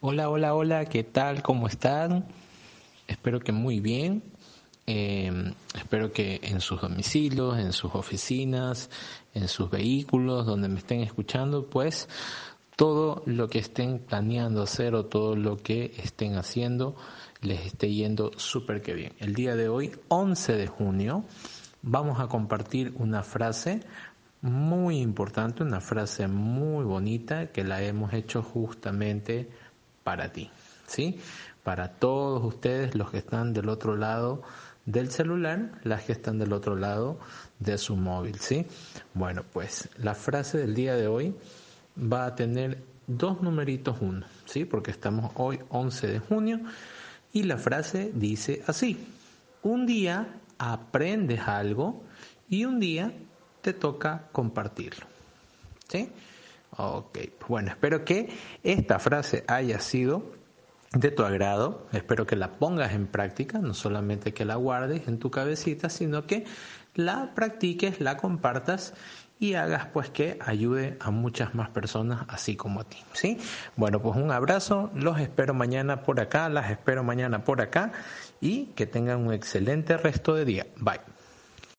Hola, hola, hola, ¿qué tal? ¿Cómo están? Espero que muy bien. Eh, espero que en sus domicilios, en sus oficinas, en sus vehículos, donde me estén escuchando, pues todo lo que estén planeando hacer o todo lo que estén haciendo les esté yendo súper que bien. El día de hoy, 11 de junio, vamos a compartir una frase muy importante, una frase muy bonita que la hemos hecho justamente para ti, ¿sí? Para todos ustedes, los que están del otro lado del celular, las que están del otro lado de su móvil, ¿sí? Bueno, pues la frase del día de hoy va a tener dos numeritos uno, ¿sí? Porque estamos hoy 11 de junio y la frase dice así, un día aprendes algo y un día te toca compartirlo, ¿sí? Ok, bueno, espero que esta frase haya sido de tu agrado, espero que la pongas en práctica, no solamente que la guardes en tu cabecita, sino que la practiques, la compartas y hagas pues que ayude a muchas más personas así como a ti, ¿sí? Bueno, pues un abrazo, los espero mañana por acá, las espero mañana por acá y que tengan un excelente resto de día. Bye.